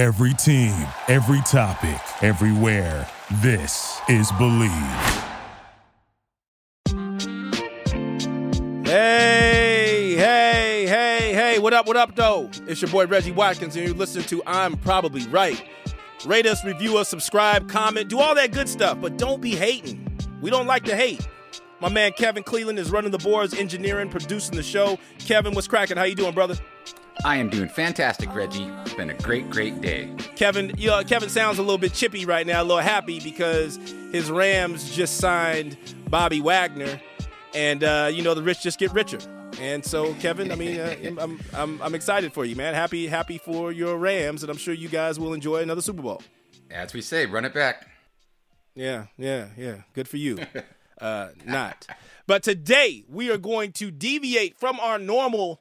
Every team, every topic, everywhere. This is Bleav. Hey, hey, hey, hey, what up, what up, though? It's your boy Reggie Watkins, and you're listening to I'm Probably Right. Rate us, review us, subscribe, comment, do all that good stuff, but don't be hating. We don't like to hate. My man Kevin Cleveland is running the boards, engineering, producing the show. Kevin, what's cracking? How you doing, brother? I am doing fantastic, Reggie. It's been a great, great day. Kevin, you know, Kevin sounds a little bit chippy right now, a little happy because his Rams just signed Bobby Wagner, and uh, you know the rich just get richer. And so, Kevin, I mean, uh, I'm, I'm I'm excited for you, man. Happy happy for your Rams, and I'm sure you guys will enjoy another Super Bowl. As we say, run it back. Yeah, yeah, yeah. Good for you. uh, not. But today we are going to deviate from our normal,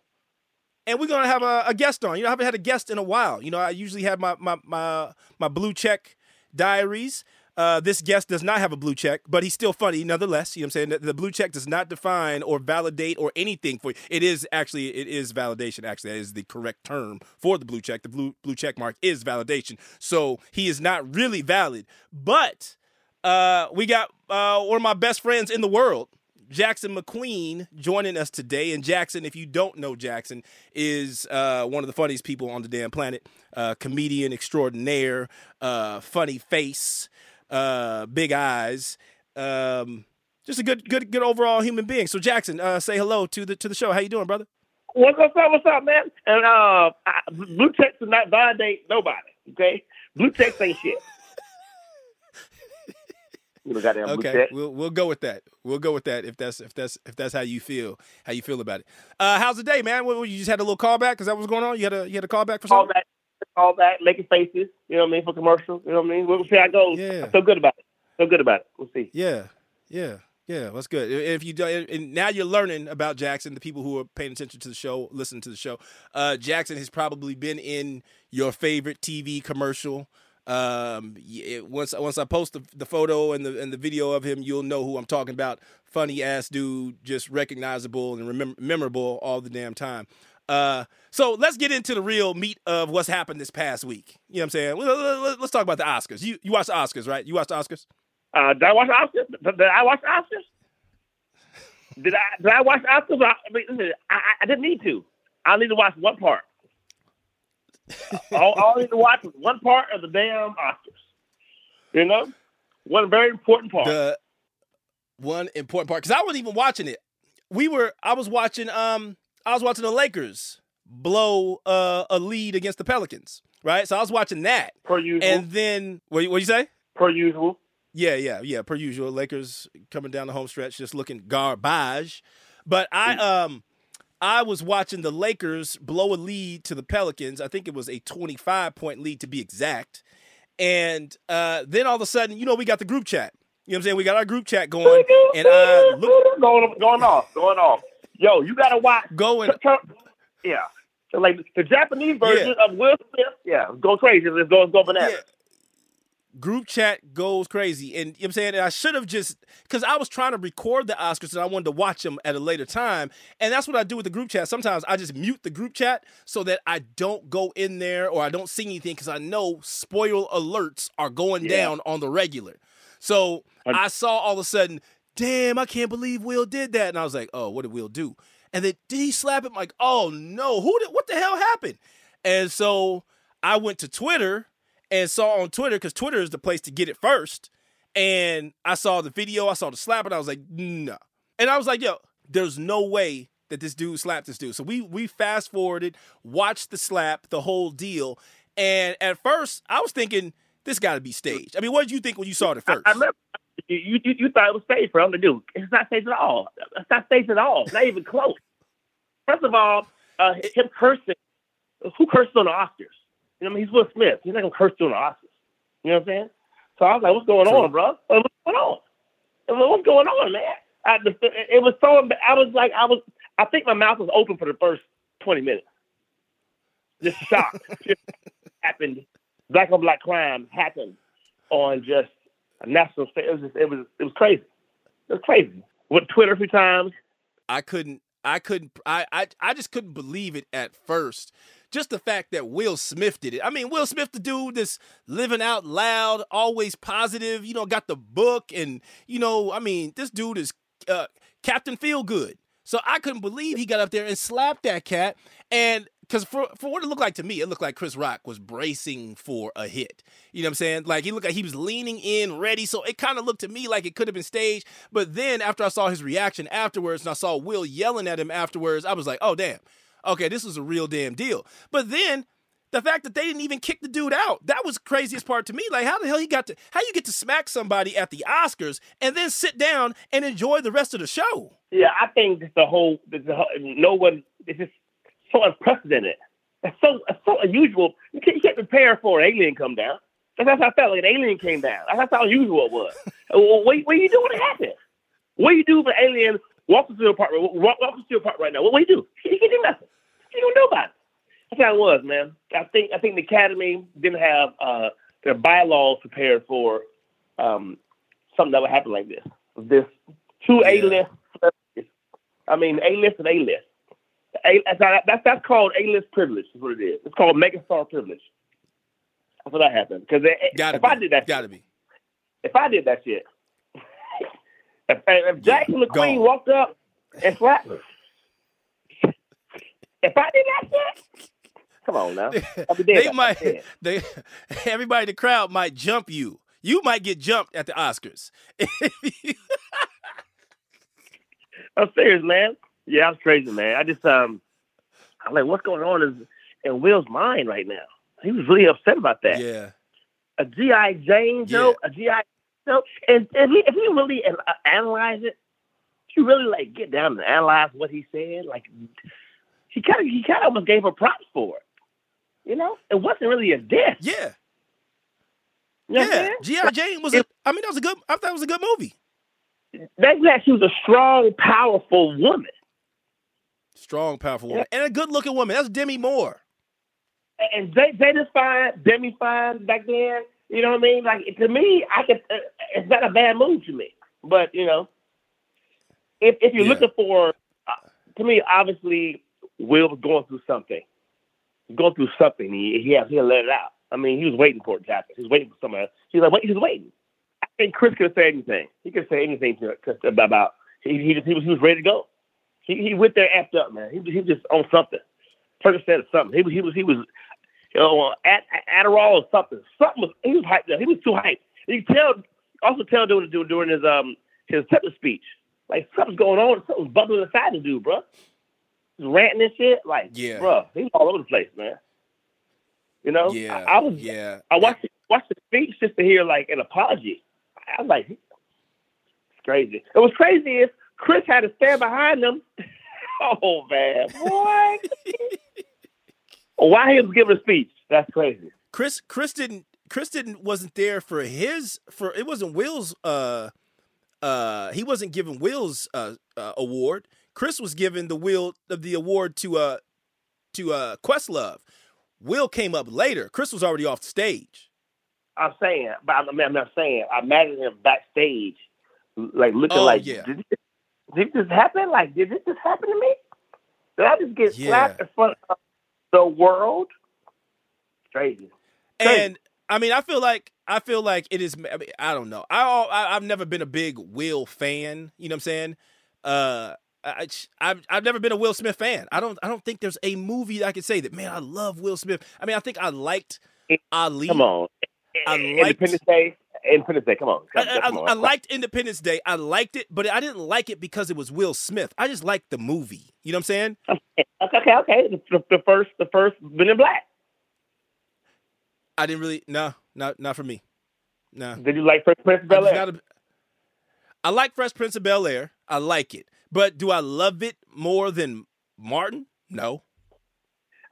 and we're to have a, a, guest on. You know, I haven't had a guest in a while. You know, I usually have my my my, my blue check diaries. Uh, this guest does not have a blue check, but he's still funny nonetheless. You know what I'm saying? The, the, blue check does not define or validate or anything for you. It is actually, it is validation. Actually, that is the correct term for the blue check. The blue blue check mark is validation. So he is not really valid. But uh, we got uh, one of my best friends in the world, Jackson McQueen, joining us today. And Jackson, if you don't know Jackson, is uh, one of the funniest people on the damn planet. Uh, comedian extraordinaire, uh, funny face, uh, big eyes. Um, just a good, good, good overall human being. So Jackson, uh, say hello to the to the show. How you doing, brother? What's up? What's up, man? And uh, blue checks do not validate nobody. Okay, blue checks ain't shit. Okay, we'll we'll go with that. We'll go with that if that's if that's if that's how you feel how you feel about it. Uh, how's the day, man? What, you just had a little callback? Is that what's going on? You had a you had a callback for call something? Back, call back, making faces. You know what I mean for commercial. You know what I mean. We'll see how it goes. Yeah. I feel good about it. I feel good about it. We'll see. Yeah, yeah. Yeah, that's good. If you do, and now you're learning about Jackson, the people who are paying attention to the show, listening to the show. Uh, Jackson has probably been in your favorite TV commercial. Um, it, once once I post the, the photo and the and the video of him, you'll know who I'm talking about. Funny ass dude, just recognizable and remem- memorable all the damn time. Uh, so let's get into the real meat of what's happened this past week. You know what I'm saying? Let's talk about the Oscars. You you watched the Oscars, right? You watched the Oscars? Uh, did I watch the Oscars? Did I watch the Oscars? Did I did I watch the Oscars? I, mean, listen, I, I didn't need to. I need to watch one part all, all I need to watch is one part of the damn Oscars. You know, one very important part. The one important part because I wasn't even watching it. We were. I was watching. Um, I was watching the Lakers blow uh, a lead against the Pelicans. Right. So I was watching that. Per usual. And then what? What you say? Per usual. Yeah, yeah, yeah. Per usual. Lakers coming down the home stretch, just looking garbage. But I um I was watching the Lakers blow a lead to the Pelicans. I think it was a 25 point lead to be exact. And uh, then all of a sudden, you know, we got the group chat. You know what I'm saying? We got our group chat going, and I look going going off, going off. Yo, you gotta watch. Going. Yeah. So like the Japanese version yeah. of Will Smith. Yeah, go crazy. Let's go. Let's go bananas. Yeah group chat goes crazy. And you know what I'm saying? And I should have just because I was trying to record the Oscars and I wanted to watch them at a later time. And that's what I do with the group chat. Sometimes I just mute the group chat so that I don't go in there or I don't see anything because I know spoil alerts are going yeah. down on the regular. So I saw all of a sudden, damn, I can't believe Will did that. And I was like, oh, what did Will do? And then did he slap him? Like, oh no, who did what the hell happened? And so I went to Twitter and saw on Twitter because Twitter is the place to get it first. And I saw the video, I saw the slap, and I was like, no. And I was like, yo, there's no way that this dude slapped this dude. So we we fast forwarded, watched the slap, the whole deal. And at first, I was thinking this got to be staged. I mean, what did you think when you saw it first? I, I remember you, you you thought it was staged for him to do. It's not staged at all. It's not staged at all. Not even close. First of all, uh, him cursing. Who cursed on the Oscars? You know, I mean, he's Will Smith. He's not gonna curse during the Oscars. You know what I'm saying? So I was like, "What's going True. on, bro? What's going on? What's going on, man?" I, it was so. I was like, I was. I think my mouth was open for the first 20 minutes. Just shocked. just happened. Black on black crime happened on just a national stage. It was just, it was it was crazy. It was crazy. Went Twitter a few times. I couldn't. I couldn't. I I I just couldn't believe it at first just the fact that Will Smith did it. I mean, Will Smith, the dude that's living out loud, always positive, you know, got the book, and, you know, I mean, this dude is uh, Captain Feel Good. So I couldn't believe he got up there and slapped that cat. And because for, for what it looked like to me, it looked like Chris Rock was bracing for a hit. You know what I'm saying? Like he looked like he was leaning in, ready. So it kind of looked to me like it could have been staged. But then after I saw his reaction afterwards and I saw Will yelling at him afterwards, I was like, oh, damn. Okay, this was a real damn deal. But then the fact that they didn't even kick the dude out, that was craziest part to me. Like, how the hell he got to, how you get to smack somebody at the Oscars and then sit down and enjoy the rest of the show? Yeah, I think the whole, the, no one, it's just so unprecedented. It's so it's so unusual. You can't, you can't prepare for an alien come down. That's how I felt like an alien came down. That's how unusual it was. well, what, what you do when it happens? What do you do if an alien walks into your apartment? Walk, walks into your apartment right now. What, do you do? You can do nothing. You don't know about it. That's how it was, man. I think I think the Academy didn't have uh, their bylaws prepared for um, something that would happen like this. This two A list. I mean, A list and A list. A, that's, that's called A-list privilege. Is what it is. It's called megastar privilege. That's what that happened. Because if be. I did that, gotta shit, be. If I did that shit, if, if Jackson McQueen walked up and slapped if I did that shit, come on now, they might. They everybody in the crowd might jump you. You might get jumped at the Oscars. I'm serious, man. Yeah, I was crazy, man. I just um, I'm like, what's going on is in Will's mind right now. He was really upset about that. Yeah. A GI Jane joke, yeah. a GI joke, and if he, if he really uh, analyze it, if you really like get down and analyze what he said, like he kind of he kind of almost gave her props for it. You know, it wasn't really a diss. Yeah. You know yeah, GI Jane was. It, a, I mean, that was a good. I thought it was a good movie. That she was a strong, powerful woman. Strong, powerful woman. And a good looking woman. That's Demi Moore. And Jada's fine, Demi fine back then. You know what I mean? Like to me, I could. Uh, it's not a bad move to me. But you know, if if you're yeah. looking for, uh, to me, obviously, Will was going through something. Going through something. He he he let it out. I mean, he was waiting for it to happen. He was waiting for someone. He's like, wait, he's waiting. I think Chris could say anything. He could say anything to, about. He he, just, he was he was ready to go. He he went there amped up, man. He he just on something. Percocet said something. He was he was he was you know at Adderall or something. Something was he was hyped up. He was too hyped. You tell also tell during during his um his acceptance speech. Like something's going on, something's bubbling inside the dude, bro. Ranting and shit. Like, yeah, bro, he's all over the place, man. You know, yeah, I, I was, yeah. I watched watched the speech just to hear like an apology. I was like, it's crazy. It was crazy is Chris had to stand behind them. oh man, what? Why he was giving a speech? That's crazy. Chris, Chris didn't. Chris didn't wasn't there for his for it wasn't Will's uh uh he wasn't giving Will's uh, uh award. Chris was given the Will of the award to uh to uh Questlove. Will came up later. Chris was already off the stage. I'm saying, but I'm, I'm not saying. I imagine him backstage, like looking oh, like, yeah. did, did this happen? Like, did this just happen to me? Did I just get yeah. slapped in front of the world? Crazy. Crazy. And I mean, I feel like I feel like it is. I, mean, I don't know. I, I have never been a big Will fan. You know what I'm saying? Uh, I, I've I've never been a Will Smith fan. I don't I don't think there's a movie I could say that man I love Will Smith. I mean I think I liked Ali. Come on, I liked Independence Day. Independence Day. Come on. Come, I, come I, on. I, liked Independence Day. I liked it, but I didn't like it because it was Will Smith. I just liked the movie. You know what I'm saying? Okay, okay, okay. The, the first, the first Men in Black. I didn't really. No, not not for me. No. Did you like Fresh Prince of Bel Air? I like Fresh Prince of Bel Air. I like it, but do I love it more than Martin? No.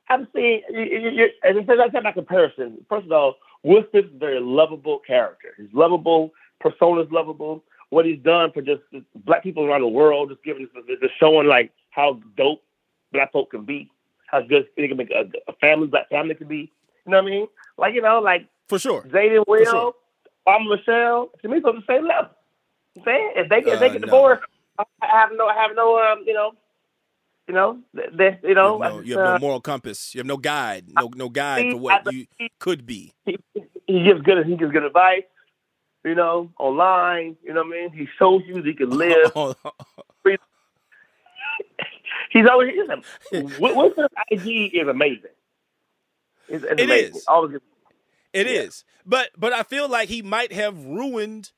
I'm saying, as I said, my comparison. First of all, Will Smith is a very lovable character. He's lovable. Persona's lovable. What he's done for just black people around the world, just giving, just showing like how dope black folk can be, how good they can make a, a family, black family can be. You know what I mean? Like you know, like for sure, Jaden Will, sure. Mama Michelle, to me, they're the same level. I'm saying if they uh, if they get no. divorced, I have no, I have no, um, you know, You know, that you know, you have, no, you have uh, no moral compass. You have no guide, no no guide for what you could be. He, he gives good. He gives good advice. You know, online. You know what I mean. He shows you that he can live. He's always. Listen, what's his IG is amazing. It's, it's It amazing. is. Always, It Yeah. is, but but I feel like he might have ruined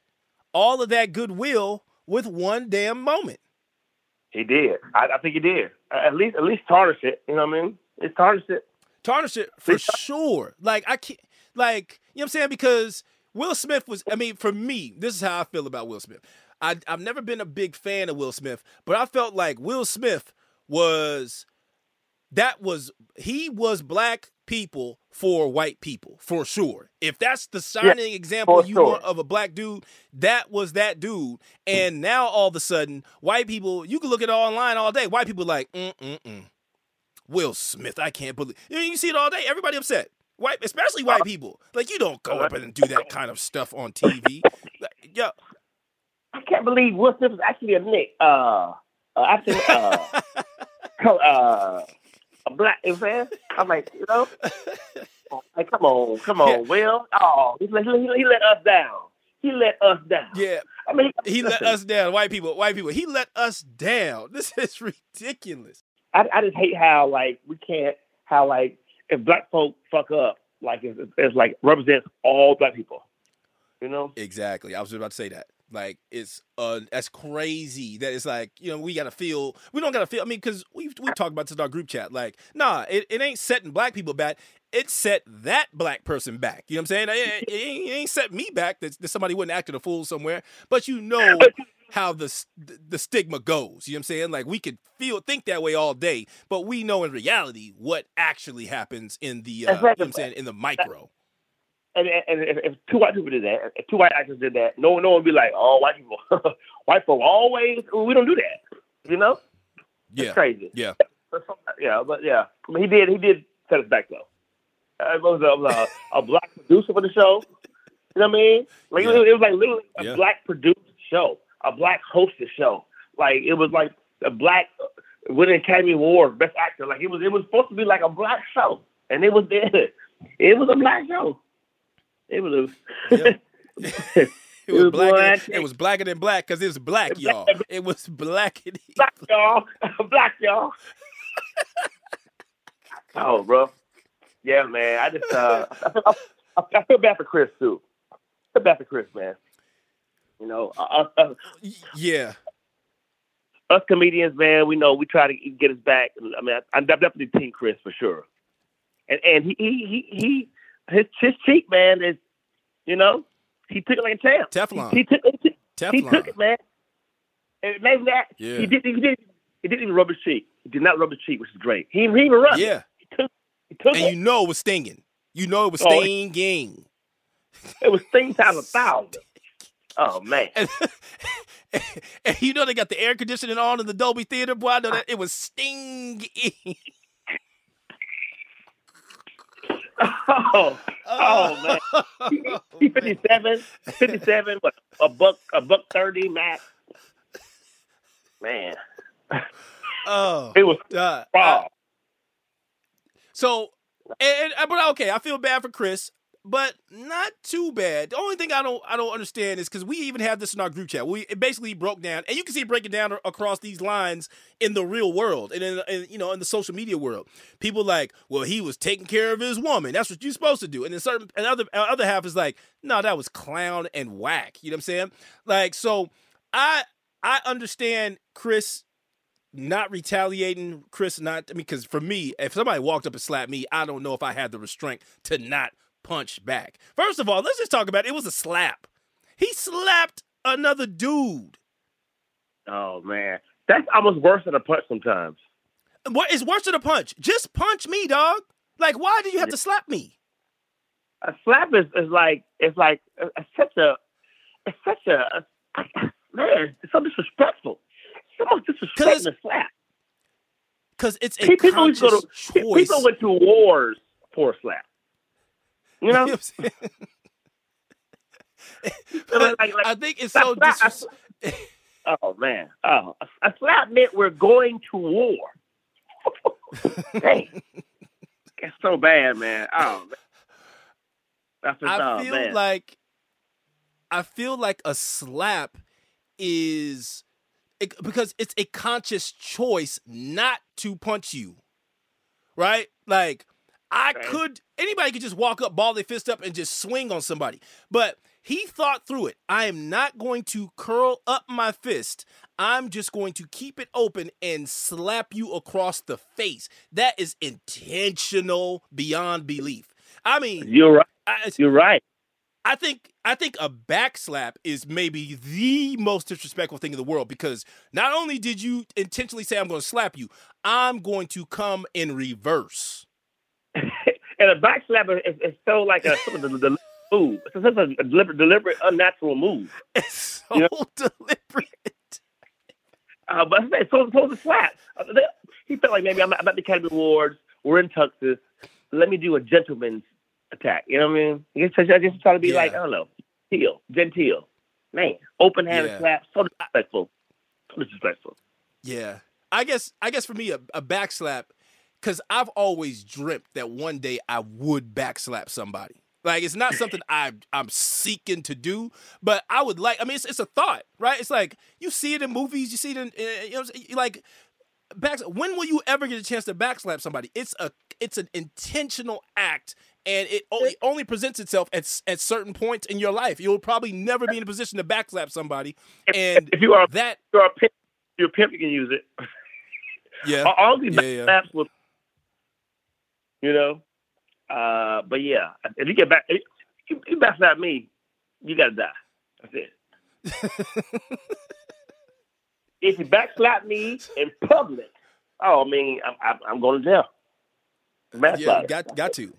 all of that goodwill with one damn moment. he did. I, I think he did. At least, at least tarnish it. You know what I mean? It's tarnished it. Tarnish it for sure. Like I can't. Like you know what I'm saying because Will Smith was. I mean, for me, this is how I feel about Will Smith. I, I've never been a big fan of Will Smith, but I felt like Will Smith was that was he was black people for white people for sure. If that's the shining example you sure. want of a black dude, that was that dude. And now all of a sudden, white people, you can look at it online all day. White people like, mm mm mm. Will Smith, I can't believe. You, know, you see it all day. Everybody upset. White, especially white people. Like you don't go up and do that kind of stuff on TV. Like, yo, I can't believe Will Smith is actually a Nick. Uh, uh actually, uh, uh, a black. You know I'm like, you know, like, come on, come on, Yeah. Will. Oh, he let, he, he let us down. He let us down. yeah, I mean, he let us down. White people, white people. He let us down. This is ridiculous. I, I just hate how like we can't how like if black folk fuck up like it's, it's like represents all black people. You know? Exactly. I was about to say that. Like it's uh that's crazy that it's like you know we gotta feel we don't gotta feel I mean because we've we talked about this in our group chat like nah it, it ain't setting black people back it set that black person back you know what I'm saying? It, it ain't, it ain't set me back that, that somebody wouldn't acted a fool somewhere but you know how the the stigma goes you know what I'm saying? Like we could feel think that way all day but we know in reality what actually happens in the uh, you know what I'm saying? In the micro And, and, and if, if two white people did that, if two white actors did that, no no one would be like, oh, white people, white folk always. We don't do that. You know? It's yeah crazy. yeah But yeah, but yeah, I mean, he did. He did set us back though. Uh, it was a, a, a black producer for the show. You know what I mean? Like it, was, it was like literally a Yeah. black produced show, a black hosted show. Like it was like a black uh, winning Academy Award, best actor. Like it was. It was supposed to be like a black show, and it was there. It was a black show. It was. A. It It was was blacker. black. Than, it was blacker than black because it was black, y'all. It was black. And black y'all, black y'all. oh, bro. Yeah, man. I just uh, I feel, I, I feel bad for Chris too. I feel bad for Chris, man. You know, uh, uh, uh, us, us, yeah, us comedians, man. We know we try to get his back. I mean, I, I'm definitely team Chris for sure. And and he he he, he his his cheek, man, is you know he took it like a champ. Teflon. He, he took he, took- he took it, man. And maybe that Yeah. he did he did he didn't even rub his cheek. He did not rub his cheek, which is great. He, he even rubbed. it. yeah, He took he took and it. you know it was stinging. You know it was Oh, stinging. it was thing times a thousand. Oh man. And, and you know they got the air conditioning on in the Dolby Theater. Boy, I know that it was stinging. Oh, oh man. He, he 57, 57, what, a buck, a buck 30 max. Man, Oh, it was uh, raw. So, and, and- but okay, I feel bad for Chris, but not too bad. The only thing I don't I don't understand is because we even have this in our group chat. We it basically broke down, and you can see it breaking down across these lines in the real world and in, in you know in the social media world. People like, well, he was taking care of his woman. That's what you're supposed to do. And then certain another other half is like, no, that was clown and whack. You know what I'm saying? Like, so I I understand Chris not retaliating, Chris not. I mean, because for me, if somebody walked up and slapped me, I don't know if I had the restraint to not punch back. First of all, let's just talk about it. It was a slap. He slapped another dude. Oh man, that's almost worse than a punch sometimes. What is worse than a punch? Just punch me, dog. Like, why do you have to slap me? A slap is, is like it's like uh, it's such a it's such a, man. It's so disrespectful. So much disrespect in a slap. Because it's a People conscious go to choice. people went to wars for a slap. You You know know, what I'm? Like- like- I think it's so disres- Oh man, oh, a, a slap meant we're going to war. Dang. It's so bad, man. Oh, man. That's just, I oh, feel man. like I feel like a slap is it- because it's a conscious choice not to punch you. Right? Like I could anybody could just walk up, ball their fist up, and just swing on somebody. But he thought through it. I am not going to curl up my fist. I'm just going to keep it open and slap you across the face. That is intentional beyond belief. I mean, You're right. I, You're right. I think I think a back slap is maybe the most disrespectful thing in the world because not only did you intentionally say I'm going to slap you, I'm going to come in reverse. And a back slap is, is so like a, sort of deliberate move. It's such a deliberate, deliberate, unnatural move. It's so Yeah. deliberate. Uh, but it's so so it's a slap. Uh, He felt like maybe I'm at I'm at the Academy Awards. We're in Texas. Let me do a gentleman's attack. You know what I mean? I guess I just try to be Yeah. like I don't know, genteel, genteel. Man, open handed Yeah. slap. So disrespectful. So disrespectful. Yeah, I guess I guess for me a, a back slap because I've always dreamt that one day I would backslap somebody. Like it's not something I I'm seeking to do, but I would like. I mean, it's, it's a thought, right? It's like you see it in movies, you see it in uh, you know, what I'm saying? like back. When will you ever get a chance to backslap somebody? It's a it's an intentional act, and it only, only presents itself at at certain points in your life. You'll probably never be in a position to backslap somebody, and If you are that if you're a pimp, you're a pimp, you can use it. yeah All- these Yeah, yeah. slaps will, you know. Uh, but yeah, if you get back, if you, you backslap me, you gotta die. That's it. if you backslap me in public, oh, I mean, I'm, I'm, I'm going to jail. Yeah, Backslap. got got to.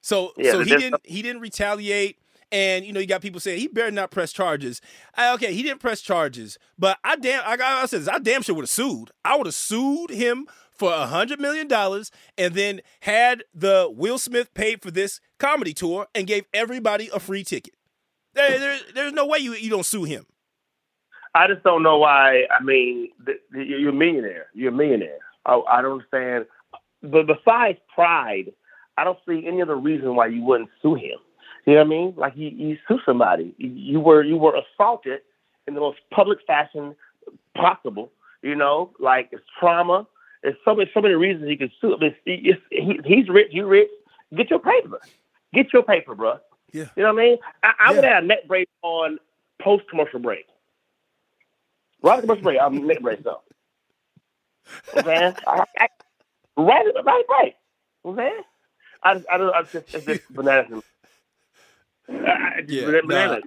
So Yeah, so he didn't he didn't retaliate, and you know you got people saying he better not press charges. I, okay, he didn't press charges, but I damn I, I said this, I damn sure would have sued. I would have sued him for a hundred million dollars, and then had the Will Smith paid for this comedy tour and gave everybody a free ticket. There, there, there's no way you you don't sue him. I just don't know why. I mean, th- th- you're a millionaire. You're a millionaire. I, I don't understand. But besides pride, I don't see any other reason why you wouldn't sue him. You know what I mean? Like you, you sue somebody. You- were you were assaulted in the most public fashion possible. You know, like it's trauma. There's so many so many reasons you can sue. It's, he, he's rich. You rich. Get your paper. Get your paper, bro. Yeah. You know what I mean? I, I would Yeah. have neck brace on post commercial break. Right commercial break, I'm neck brace though. You know what I'm? I, I, right, right, right. You know what I'm? I just, I don't, I just, it's just bananas. I- Yeah, bananas. bananas.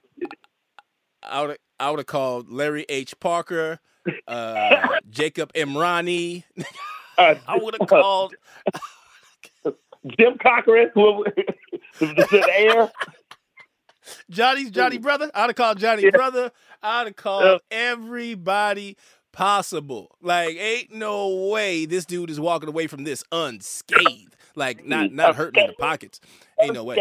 I would I would have called Larry H. Parker, uh, Jacob Emrani. Uh, I would have called Jim Cochran, whoever, the, air. Johnny's Johnny brother. I'd have called Johnny Yeah. brother. I'd have called everybody possible. Like, ain't no way this dude is walking away from this unscathed. Like, not not hurting in the pockets. Ain't no way.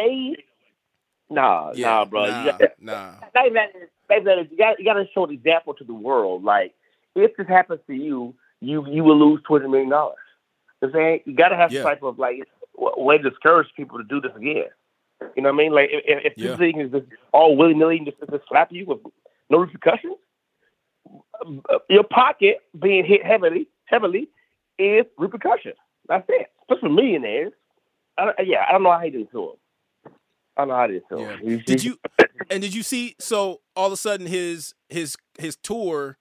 Nah, Yeah, nah, bro. Nah, You got, nah. even that, not you got you got to show an example to the world. Like, if this happens to you, you you will lose twenty million dollars. You I'm saying you got to have Yeah. some type of like way to discourage people to do this again. You know what I mean? Like, if, if Yeah. this thing is just all willy nilly just, just slap you with no repercussions, uh, your pocket being hit heavily heavily is repercussions. That's it. Especially for millionaires. I, yeah, I don't know how he did to him. I don't know how he did to him. He- Did you and did you see so all of a sudden his his his tour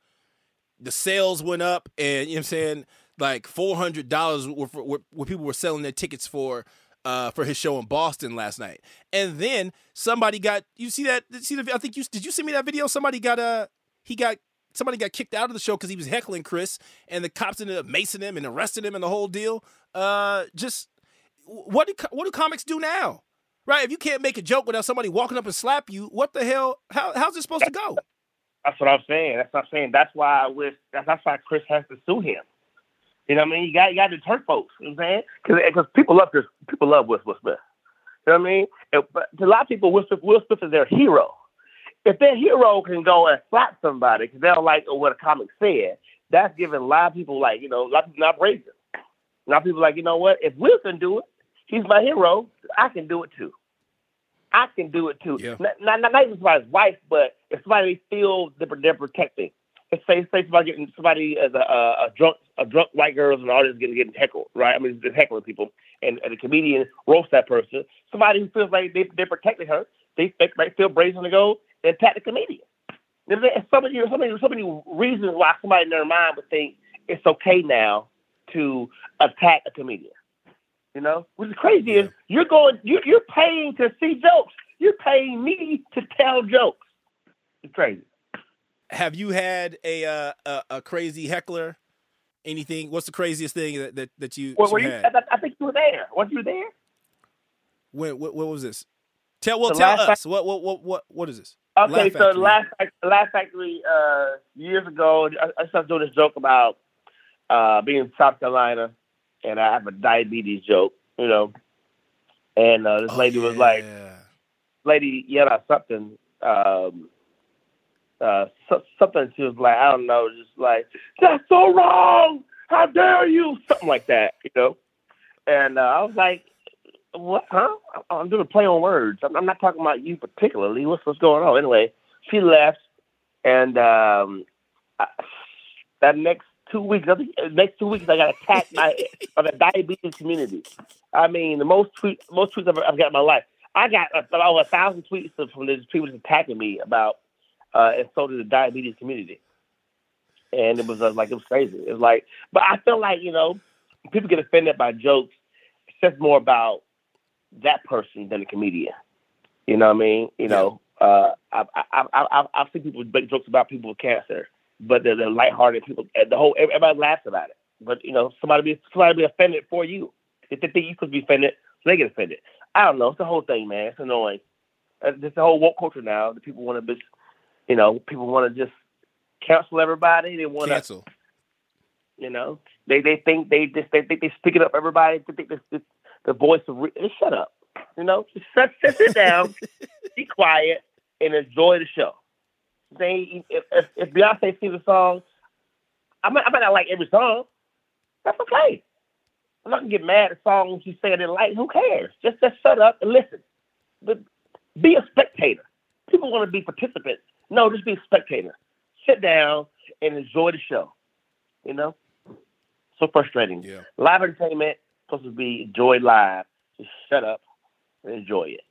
the sales went up and you know what I'm saying like $400 were, for, were, where people were selling their tickets for uh, for his show in Boston last night. And then somebody got you see that see the I think you did you send me that video somebody got uh he got somebody got kicked out of the show cuz he was heckling Chris and the cops ended up macing him and arresting him and the whole deal. Uh just what do what do comics do now? Right? If you can't make a joke without somebody walking up and slap you, what the hell how how's it supposed to go? That's what I'm saying. That's what I'm saying. That's why I wish. That's, why Chris has to sue him. You know what I mean? You got you got to deter folks. You know what I'm saying? Because people love Chris. People love Will Smith. You know what I mean? And, but a lot of people, Will Smith, Will Smith is their hero. If their hero can go and slap somebody because they don't like what a comic said, that's giving a lot of people like you know a lot of people not racist. A lot of people like, you know what? If Will can do it, he's my hero. I can do it too. I can do it too. Yeah. Not, not, not even somebody's wife, but if somebody feels that they're protecting. Let's say say somebody getting somebody as a, a, a drunk a drunk white girls and audience getting getting heckled, right? I mean, just heckling people, and, and the comedian roasts that person. Somebody who feels like they they're protecting her, they, they might feel brazen to go and attack the comedian. There's so many so many so many reasons why somebody in their mind would think it's okay now to attack a comedian. You know, what's crazy is you're going, you're, you're paying to see jokes. You're paying me to tell jokes. It's crazy. Have you had a uh, a, a crazy heckler? Anything? What's the craziest thing that that, that you, Well, were you, had? I, I think you were there. Weren't you there? When, what, what was this? Tell well, The tell last us what what what what what is this? Okay, Laugh so Factory. last last factory uh, years ago, I, I started doing this joke about uh, being in South Carolina, and I have a diabetes joke, you know. And uh, this Oh, lady was like, lady yelled out something, um, uh, so, something. She was like, I don't know, just like that's so wrong. How dare you? Something like that, you know. And uh, I was like, what? Huh? I'm doing a play on words. I'm, I'm not talking about you particularly. What's what's going on? Anyway, she left, and um, I, that next two weeks, I next two weeks, I got attacked by, by the diabetes community. I mean, the most tweet, most tweets I've, I've got in my life. I got about over a thousand tweets from these people attacking me about uh, insulting the diabetes community, and it was uh, like it was crazy. It was like, but I feel like you know, people get offended by jokes. It says more about that person than the comedian. You know what I mean? You know, uh, I, I, I, I, I've seen people make jokes about people with cancer, but they're, they're lighthearted people. and The whole everybody laughs about it. But you know, somebody be somebody be offended for you. If they think you could be offended, so they get offended. I don't know. It's the whole thing, man. It's annoying. Uh, It's the whole woke culture now. The people want to just, you know, people want to just cancel everybody. They want to cancel. you know, they they think they just they think they it up everybody. They think this, the voice of re- shut up. You know, just sit, sit, sit down, be quiet, and enjoy the show. They if, if, if Beyonce sings a song, I might I might not like every song. That's okay. I'm not gonna get mad at songs you say I didn't like. Who cares? Just just shut up and listen. But be a spectator. People want to be participants. No, just be a spectator. Sit down and enjoy the show. You know? So frustrating. Yeah. Live entertainment supposed to be enjoyed live. Just shut up and enjoy it.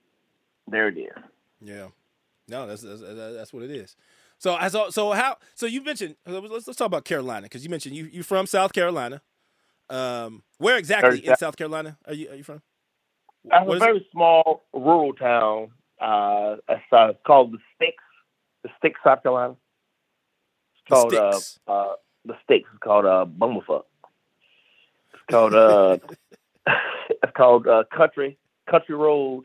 There it is. Yeah. No, that's that's, that's what it is. So I saw. So how? So you mentioned. Let's let's talk about Carolina because you mentioned you you from South Carolina. Um, where exactly in South Carolina are you are you from? What a very small rural town. Uh, it's, uh, it's called the Sticks. The Sticks, South Carolina. It's The called Sticks. uh, uh, the Sticks. It's called uh, Bumblefuck. It's called uh, it's called uh, Country Country Road.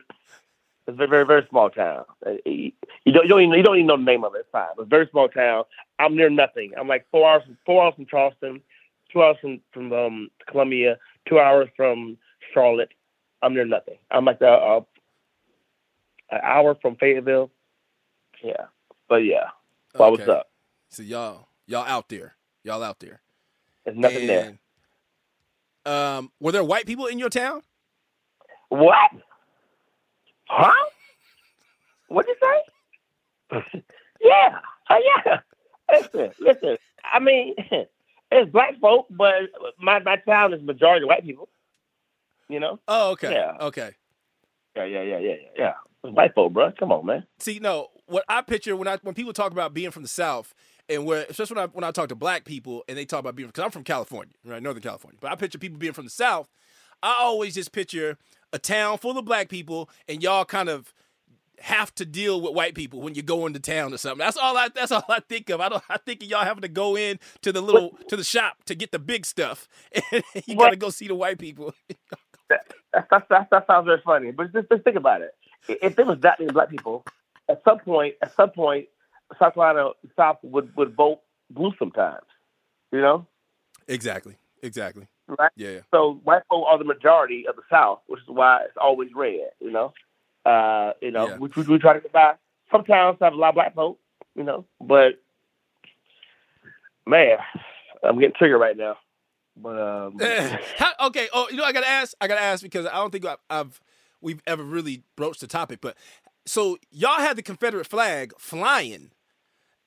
It's a very very very small town. Uh, You don't you don't even, you don't even know the name of it. It's fine. It's a very small town. I'm near nothing. I'm like four hours from four hours from Charleston, two hours from from um, Columbia, two hours from Charlotte. I'm near nothing. I'm like uh, uh, an hour from Fayetteville. Yeah, but yeah, well, what's Okay. up? So y'all y'all out there, y'all out there. There's nothing there. Um, were there white people in your town? What? Huh? What'd you say? yeah. Oh, yeah. Listen, listen. I mean, it's black folk, but my, my town is majority white people. You know? Oh, okay, Yeah. okay. Yeah, yeah, yeah, yeah, yeah. yeah. It's white folk, bro. Come on, man. See, no, what I picture when I when people talk about being from the South, and where especially when I when I talk to black people and they talk about being because I'm from California, right, Northern California, but I picture people being from the South. I always just picture a town full of black people, and y'all kind of have to deal with white people when you go into town or something. That's all I that's all I think of. I don't I think of y'all having to go in to the little to the shop to get the big stuff. And you What? gotta go see the white people. That, that, that, that sounds very funny. But just, just think about it. If there was that many black people, at some point, at some point, South Carolina South would, would vote blue sometimes. You know? exactly. Exactly. Right? Yeah. So white folk are the majority of the South, which is why it's always red. You know, uh, you know, Yeah. which we, we try to get by. Some towns have a lot of black folk, you know, but man, I'm getting triggered right now. But um, How, okay. Oh, you know, I gotta ask. I gotta ask because I don't think I've, I've we've ever really broached the topic. But so y'all had the Confederate flag flying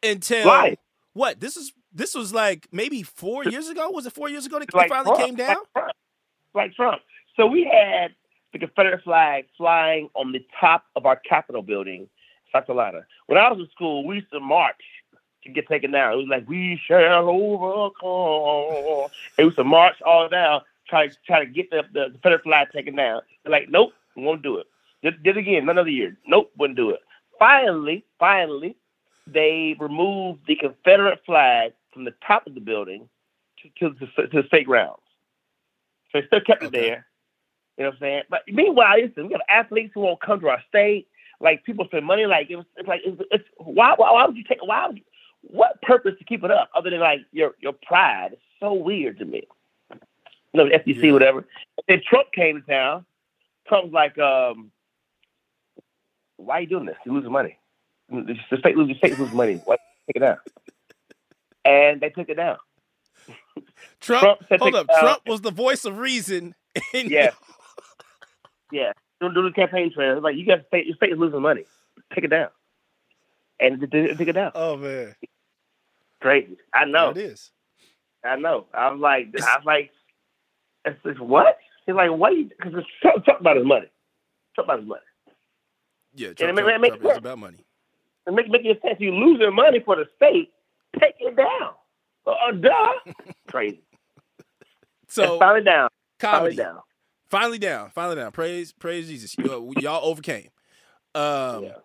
until Right. what? This is this was like maybe four years ago. Was it four years ago that like finally Trump, came down? Like Trump. Like Trump. So we had the Confederate flag flying on the top of our Capitol building, South Carolina. When I was in school, we used to march to get taken down. It was like we shall overcome. It was to march all down, try try to get the, the Confederate flag taken down. They're like, nope, we won't do it. Did, did it again, another year. Nope, wouldn't do it. Finally, finally, they removed the Confederate flag from the top of the building to, to, the, to the state grounds. So they still kept it there. You know what I'm saying? But meanwhile, listen, we got athletes who won't come to our state. Like people spend money. Like it was, it's like it's, it's why, why why would you take why would you, what purpose to keep it up other than like your your pride? It's so weird to me. You know, the FTC, Yeah. whatever. Then Trump came to town. Trump's like, um, why are you doing this? You're losing money. The state loses, the state loses money. Why take it down? And they took it down. Trump, Trump hold up. down. Trump was the voice of reason. in- Yeah. Yeah. Don't do the campaign trail. Like you got to state your state is losing money. Take it down. And they did take it down. Oh man, Crazy. I know. It is. I know. I was like, I was like, it's just what? He's like, what? Because it's Trump, Trump about his money. Trump about his money. Yeah, And it Trump, make- Trump, make Trump is about money. And make making sense. You're losing money for the state. Take it down. Uh, duh. Crazy. So it's finally down. comedy, Finally down. finally down, finally down. Praise, praise Jesus. You, y'all overcame. Um, Yeah.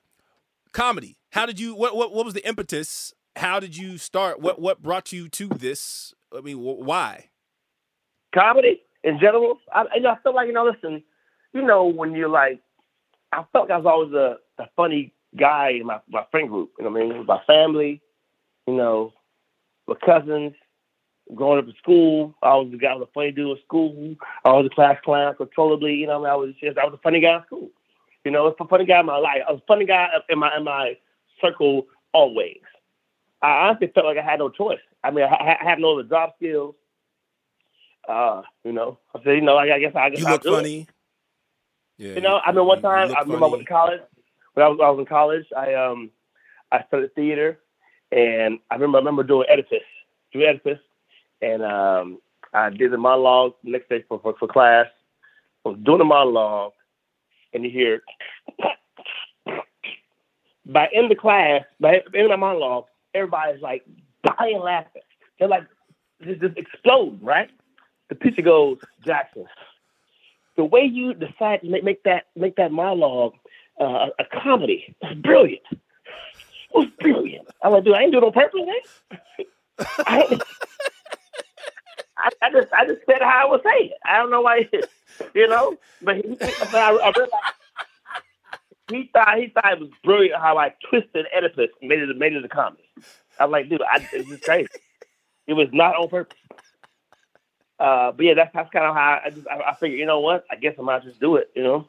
Comedy. How did you? What, what? What was the impetus? How did you start? What? What brought you to this? I mean, wh- why? comedy in general. I, you know, I feel like you know, listen, you know, when you're like, I felt like I was always a, a funny guy in my, my friend group. You know what I mean? With my family, you know, my cousins. Growing up in school, I was the guy with a funny dude in school. I was a class clown, controllably. You know, I, was just I was a funny guy in school. You know, I was a funny guy in my life. I was a funny guy in my in my circle always. I honestly felt like I had no choice. I mean, I, I have no other job skills uh, you know, I said, you know, I, I guess I guess You look do it. funny. Yeah, You know, I mean, one time I remember I went to college. When I was, I was in college, I um, I studied theater, and I remember I remember doing doing Oedipus, and um, I did the monologue the next day for, for for class. I was doing the monologue, and you hear by end of class, by end of my monologue, everybody's like dying laughing. They're like just, just explode, right? The teacher goes, Jackson, the way you decide to make, make that make that monologue uh, a comedy was brilliant. It was brilliant. I'm like, dude, I ain't do it on purpose, man. I, I, I just I just said how I was saying. it. I don't know why, you know. But he, but I, I realized he thought he thought it was brilliant how I twisted Oedipus and made it made it a comedy. I'm like, dude, I, it's just crazy. It was not on purpose. Uh, but yeah, that's that's kind of how I just I, I figured. You know what? I guess I might just do it. You know,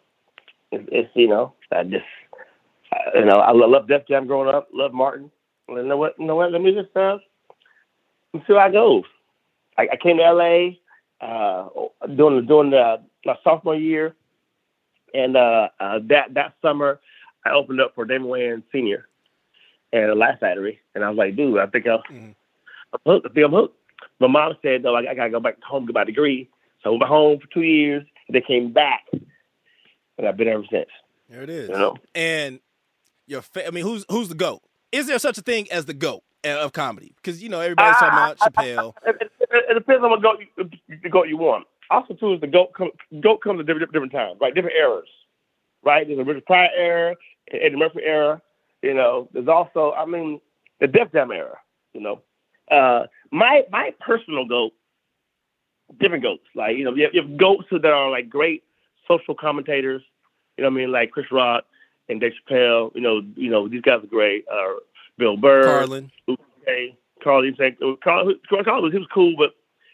it's, it's you know I just you know I love Def Jam growing up. Love Martin. You know what? You know what? Let me just uh, let's see how it goes. I, I came to LA uh, during during the my sophomore year, and uh, uh, that that summer I opened up for Damon Wayans Senior and a Laugh Factory, and I was like, dude, I think I'll, Mhm. I'm hooked. I think I'm hooked. My mom said, no, I, I gotta go back home to get my degree. So I went home for two years, and then came back, and I've been ever since. There it is. You know, And your, fa- I mean, who's who's the goat? Is there such a thing as the goat of comedy? Because you know everybody's talking about Chappelle. it, it, it, it depends on what goat you, the goat you want. Also, too, is the goat come, goat comes at different different times, right? Different eras, right? There's a Richard Pryor era, Eddie Murphy era. You know, there's also, I mean, the Def Jam era. You know, uh, my my personal goat, different goats. Like you know, you have, you have goats that are like great social commentators. You know what I mean? Like Chris Rock and Dave Chappelle. You know, you know these guys are great. Uh, Bill Burr, Carlin. okay, Carl, you Carl, Carl, was he was cool, but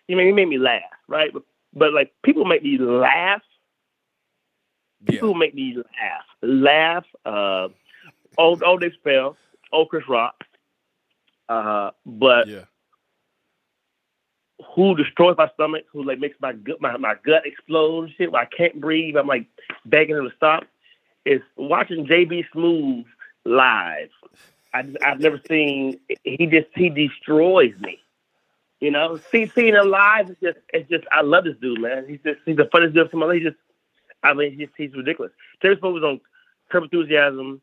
he made he made me laugh, right? But but like people make me laugh. Yeah. People make me laugh, laugh. Uh, old old Dave Chappelle, old Chris Rock. Uh, but Yeah. who destroys my stomach, who like makes my gut my, my gut explode and shit. Where I can't breathe. I'm like begging him to stop. Is watching JB Smoove live. I, I've never seen. He just he destroys me. You know, see, seeing him live is just it's just I love this dude, man. He's just he's the funniest dude from my life. He just I mean he's he's ridiculous. Terry Smoove was on Curb Enthusiasm,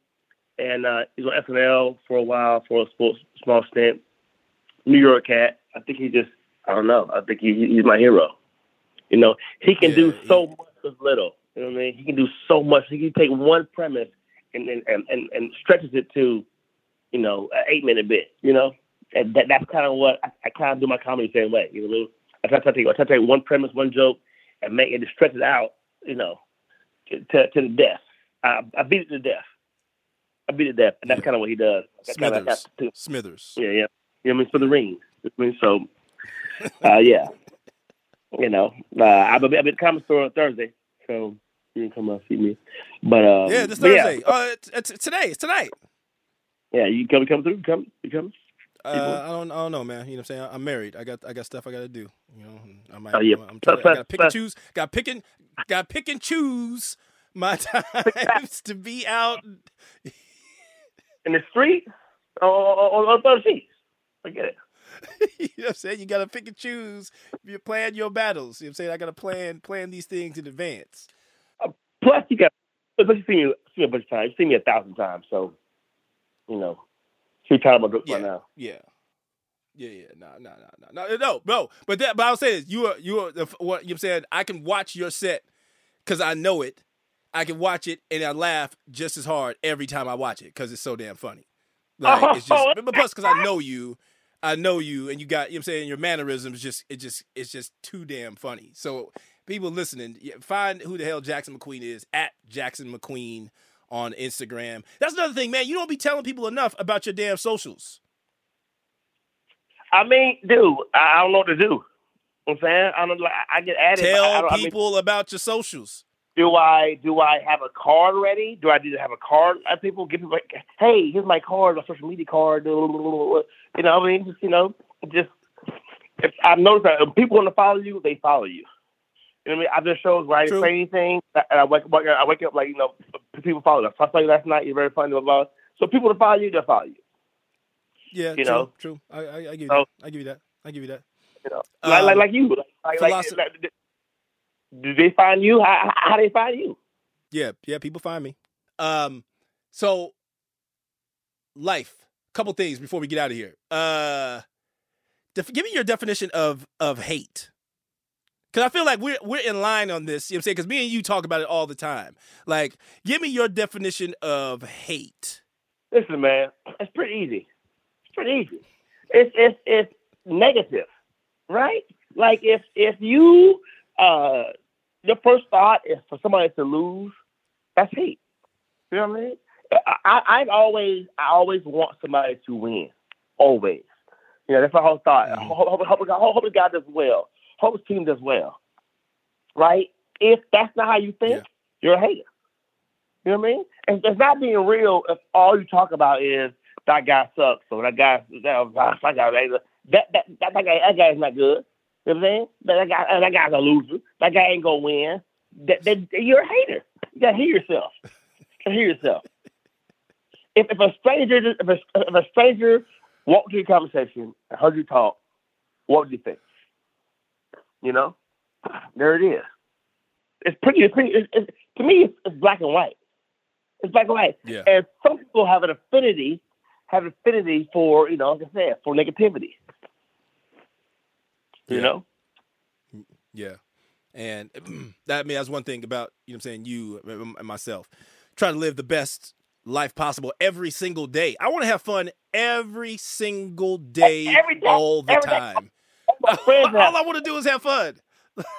and uh, he's on SNL for a while for a small, small stint. New York cat. I think he just I don't know. I think he, he's my hero. You know, he can Yeah, do he- so much with little. You know what I mean? He can do so much. He can take one premise and and and, and, and stretches it to, you know, an eight minute bit. You know, and that that's kind of what I, I kind of do my comedy the same way. You know what I mean? I try to take I try to take one premise, one joke, and make it just stretch it out. You know, to to, to the death. I, I beat it to death. I beat it to death, and that's kind of what he does. I kinda have Smithers. Smithers. yeah, yeah. You know what I mean? For the rings. You know I mean? So, uh, yeah. You know, uh, I'll be, I'll be at the comic store on Thursday, so you can come out see me. But, um, Yeah, this but yeah, Thursday. Uh, it's, it's today. It's tonight. Yeah, you come, come through, come, you come. Uh, I don't, I don't know, man. You know what I'm saying? I'm married. I got, I got stuff I got to do. You know, I might. Oh, yeah. I'm trying. To, I got to pick and choose. Got pick and, got pick and choose my times to be out. In the street, or, or the seats. I get it. you know what I'm saying? You got to pick and choose. You plan your battles. You know what I'm saying? I got to plan, plan these things in advance. Plus, you got, but you see me, see me a bunch of times. You see me a thousand times, so, you know, see time my jokes Yeah. right now. Yeah. Yeah, yeah, no, no, no, no, no, no, no. But that, but I'll say this: you are, you are, what you know saying. I can watch your set because I know it. I can watch it and I laugh just as hard every time I watch it because it's so damn funny. Like it's just, but plus because I know you, I know you, and you got you know what I'm saying your mannerisms. Just it just it's just too damn funny. So people listening, find who the hell Jackson McQueen is at Jackson McQueen on Instagram. That's another thing, man. You don't be telling people enough about your damn socials. I mean, dude, I I don't know what to do. You know I'm saying? I don't like I get added. but I Tell don't- I mean, people about your socials. do I do I have a card ready? Do I need to have a card? Uh, people give people like, hey, here's my card, my social media card. You know, I mean, just you know, just if I've noticed that if people want to follow you, they follow you. You know what I mean? Shows where I didn't say anything, and I wake up, I wake up like you know, people follow us. I saw you last night. You're very funny, blah blah. So people to follow you, they'll follow you. Yeah, You true, know? true. I, I, I give you So- that. I give you that. I give you that. You know, like, Um, like like you. Like, like, like, do they find you? How how they find you? Yeah, yeah. People find me. Um, so life. Couple things before we get out of here. Uh, def- give me your definition of of hate. Cause I feel like we're we're in line on this. You know what I'm saying? Because me and you talk about it all the time. Like, give me your definition of hate. Listen, man, it's pretty easy. It's pretty easy. It's it's it's negative, right? Like if if you uh your first thought is for somebody to lose, that's hate. You know what I mean? I, I I always I always want somebody to win. Always. You know, that's my whole thought. Mhm. Hope, hope, hope, hope, hope the guy does well. Hope his team does well. Right? If that's not how you think, Yeah. you're a hater. You know what I mean? And it's not being real if all you talk about is that guy sucks or that guy that, that guy that that that, that guy that guy is not good. You know what I'm saying? That, that guy that guy's a loser. That guy ain't gonna win. That, that you're a hater. You gotta hear yourself. You hear yourself. If if a stranger if a, if a stranger walked to your conversation and heard you talk, what would you think? You know, there it is. It's pretty. It's pretty. It's, it's, to me, it's, it's black and white. It's black and white. Yeah. And some people have an affinity, have an affinity for, you know, like I said, for negativity. You Yeah. know? Yeah. And that I mean that's one thing about, you know I'm saying, you and myself. Try to live the best life possible every single day. I want to have fun every single day, Every day, all the every day. My friends all have, I want to do is have fun.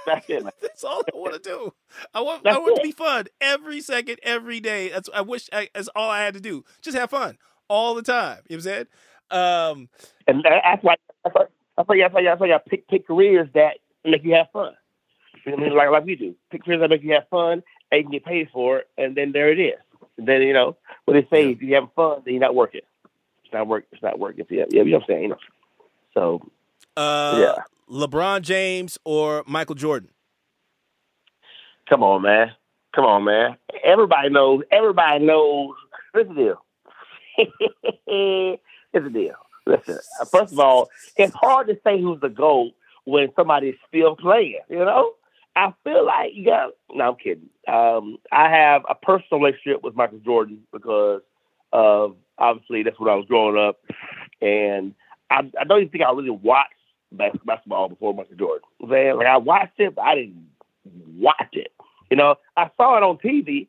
that's it, man. That's all I want to do. I want I want it to be fun every second, every day. That's I wish I, that's all I had to do. Just have fun all the time. You know what I'm saying? Um, And that's why, that's why, that's why, that's why, that's why you pick, pick careers that make you have fun. You know what I mean? Like, like we do. Pick careers that make you have fun and you can get paid for it, and then there it is. And then, you know, what they say, Yeah. if you have fun, then you're not working. It's not work. It's not working. You, yeah, you know what I'm saying? You know? So, uh, Yeah. LeBron James or Michael Jordan? Come on, man. Come on, man. Everybody knows. Everybody knows. Here's the deal. Here's the deal. Listen. First of all, it's hard to say who's the GOAT when somebody's still playing. You know. I feel like you got. No, I'm kidding. Um, I have a personal relationship with Michael Jordan because of obviously that's when I was growing up, and I, I don't even think I really watched basketball before Michael Jordan. You know I'm? Like I watched it, but I didn't watch it. You know, I saw it on TV.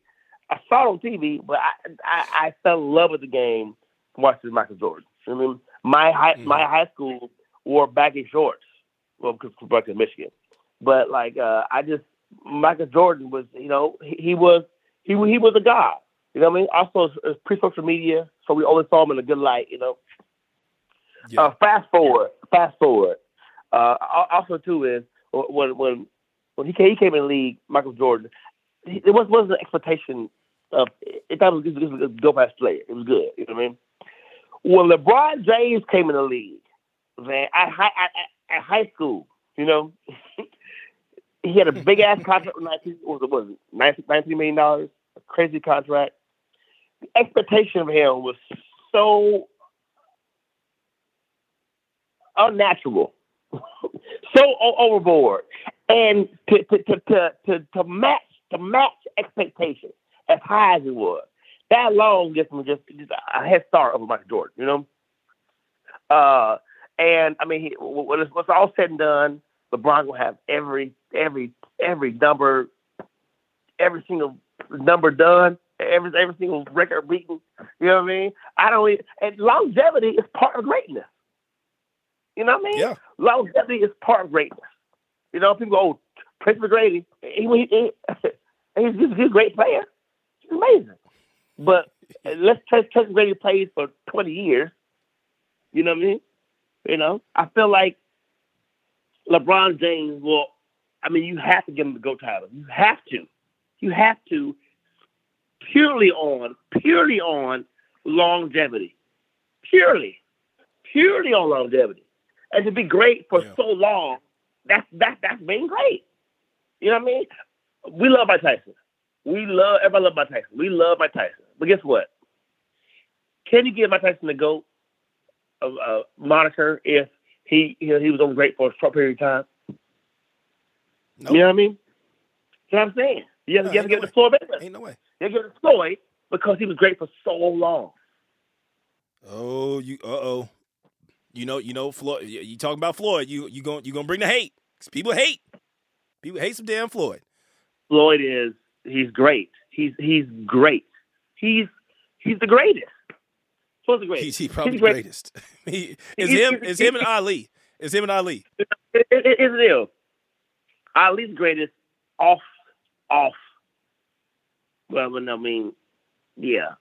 I saw it on TV, but I I, I fell in love with the game watching Michael Jordan. I mean, my high my high school wore baggy shorts, well, because in Michigan. But like, uh, I just Michael Jordan was, you know, he, he was he he was a god. You know what I mean? Also, it's pre-social media, so we only saw him in a good light. You know. Yeah. Uh, fast forward, fast forward. Uh, also, too is when when when he came, he came in the league, Michael Jordan. There was wasn't an expectation of it. It was, it was a dope ass player. It was good. You know what I mean? When LeBron James came in the league, man, at high at, at, high school, you know, he had a big ass contract with nineteen. What was it? Was it 19 19 million dollars? A crazy contract. The expectation of him was so unnatural, so overboard, and to to, to to to to match to match expectations as high as it was. That long gets me just, just a head start over Michael Jordan, you know. Uh, and I mean, he, when it's, when it's all said and done, LeBron will have every every every number, every single number done, every every single record beaten. You know what I mean? I don't. Even, and longevity is part of greatness. You know what I mean? Yeah. Longevity is part of greatness. You know, people go, oh, Tracy McGrady, he, he, he, he's, he's a great player. He's amazing. But let's Trace Tracy McGrady plays for 20 years. You know what I mean? You know, I feel like LeBron James will, I mean, you have to give him the GOAT title. You have to. You have to purely on, purely on longevity. Purely. Purely on longevity. And to be great for Yeah. so long, that's that that's being great. You know what I mean? We love Mike Tyson. We love everybody love Mike Tyson. We love Mike Tyson. But guess what? Can you give Mike Tyson the GOAT a, uh, moniker if he he he was on great for a short period of time? Nope. You know what I mean? You know what I'm saying? You have, No, you have to give no it to Floyd Mayweather. Ain't no way. You have to give it to Floyd because he was great for so long. Oh, you uh oh. You know, you know, Floyd. You, you talking about Floyd? You you going you gonna bring the hate? 'Cause people hate. People hate some damn Floyd. Floyd is he's great. He's he's great. He's he's the greatest. Floyd's the greatest. He's he probably He's the great. greatest. he, is He's- him is him and Ali. Is him and Ali. It, it, it, it's real. Ali's greatest off off. Well, I mean, yeah.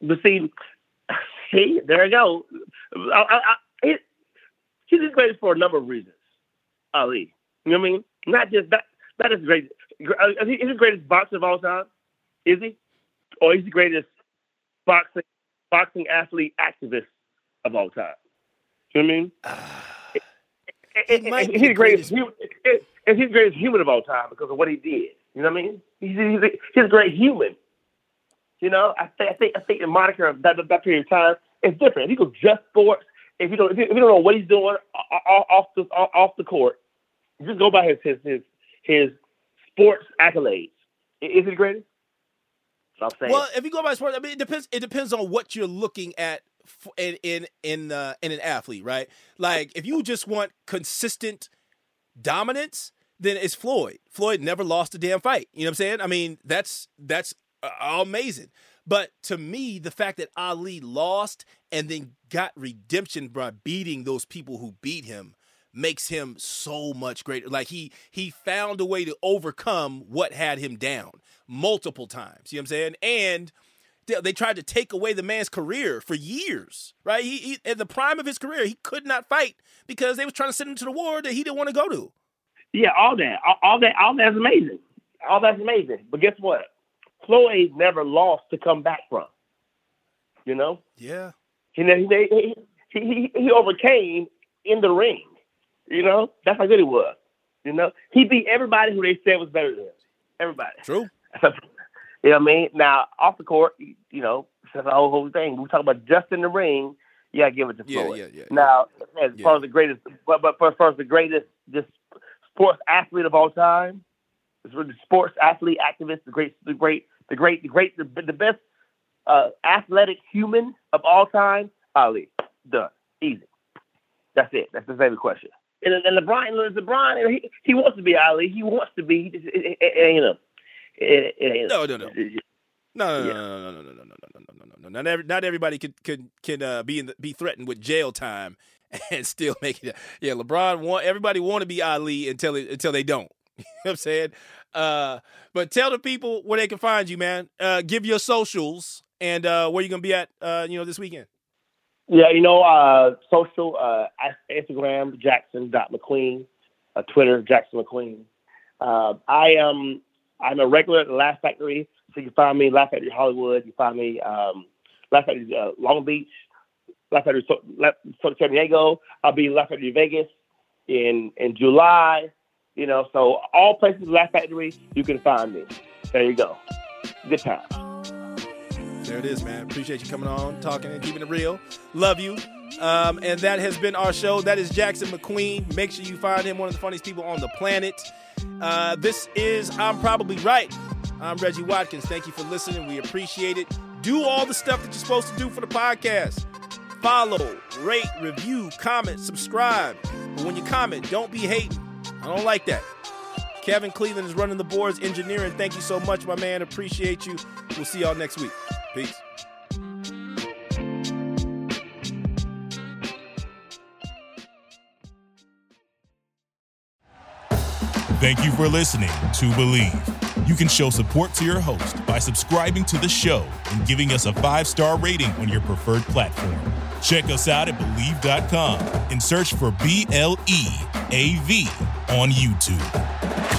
But see, see, there you go. I, I, I, it, he's the greatest for a number of reasons. Ali, you know what I mean? Not just that. That is great. uh, Is he is he the greatest boxer of all time? Is he? Or is he the greatest boxing boxing athlete activist of all time? You know what I mean? He might be he's the the greatest. Human, and he's the greatest human of all time because of what he did. You know what I mean? He's, he's, a, he's a great human. You know, I think I think I think the moniker of that, that period of time is different. If you go just sports, if you don't if you, don't know what he's doing o- o- off the off the court, just go by his his his, his sports accolades. Is he the greatest? Saying. Well, if you go by sports, I mean, it depends. It depends on what you're looking at in in in, uh, in an athlete, right? Like, if you just want consistent dominance, then it's Floyd. Floyd never lost a damn fight. You know what I'm saying? I mean, that's that's uh, amazing. But to me, the fact that Ali lost and then got redemption by beating those people who beat him makes him so much greater. Like he he found a way to overcome what had him down multiple times. You know what I'm saying? And they, tried to take away the man's career for years, right? He, he at the prime of his career, he could not fight because they was trying to send him to the war that he didn't want to go to. Yeah, all that, all, all that, all that's amazing. All that's amazing. But guess what? Floyd never lost to come back from. You know, Yeah. he he he, he, overcame in the ring. You know, that's how good he was. You know, he beat everybody who they said was better than him. Everybody. True. you know what I mean? Now off the court, you know, that's the whole whole thing. We talk about just in the ring. Yeah, gotta give it to Yeah, Floyd. yeah, yeah. Now, as Yeah. far as the greatest, but but for, for the greatest, just sports athlete of all time, really sports athlete, activist, the great, the great, the great, the great, the, the best uh, athletic human of all time, Ali. Done, easy. That's it. That's the favorite question. And, and LeBron, LeBron, he, he wants to be Ali. He wants to be. It, it, it, it ain't him. It, it ain't No, him. no, no. No, no, Yeah. no, no, no, no, no, no, no, no, no, no, no. Not every, not everybody could could can uh, be in the, be threatened with jail time and still make it. Yeah, LeBron want everybody want to be Ali until it, until they don't. you know what I'm saying? Uh, but tell the people where they can find you, man. Uh, give your socials and uh, where you're gonna be at. Uh, you know, this weekend. Yeah, you know, uh, social, uh, Instagram, Jackson.McQueen, uh, Twitter, Jackson McQueen. I am, I'm a regular at the Laugh Factory, so you find me Laugh Factory Hollywood. You find me um, Laugh Factory Long Beach, Laugh Factory so, La- San Diego. I'll be Laugh Factory Vegas in in July. You know, so all places Laugh Factory, you can find me. There you go. Good time. There it is, man. Appreciate you coming on, talking and keeping it real. Love you. Um, and that has been our show. That is Jackson McQueen. Make sure you find him one of the funniest people on the planet. Uh, this is I'm Probably Right. I'm Reggie Watkins. Thank you for listening. We appreciate it. Do all the stuff that you're supposed to do for the podcast. Follow, rate, review, comment, subscribe. But when you comment, don't be hating. I don't like that. Kevin Cleveland is running the boards, engineering. Thank you so much, my man. Appreciate you. We'll see y'all next week. Peace. Thank you for listening to Bleav. You can show support to your host by subscribing to the show and giving us a five star rating on your preferred platform. Check us out at Bleav.com and search for B L E A V on YouTube.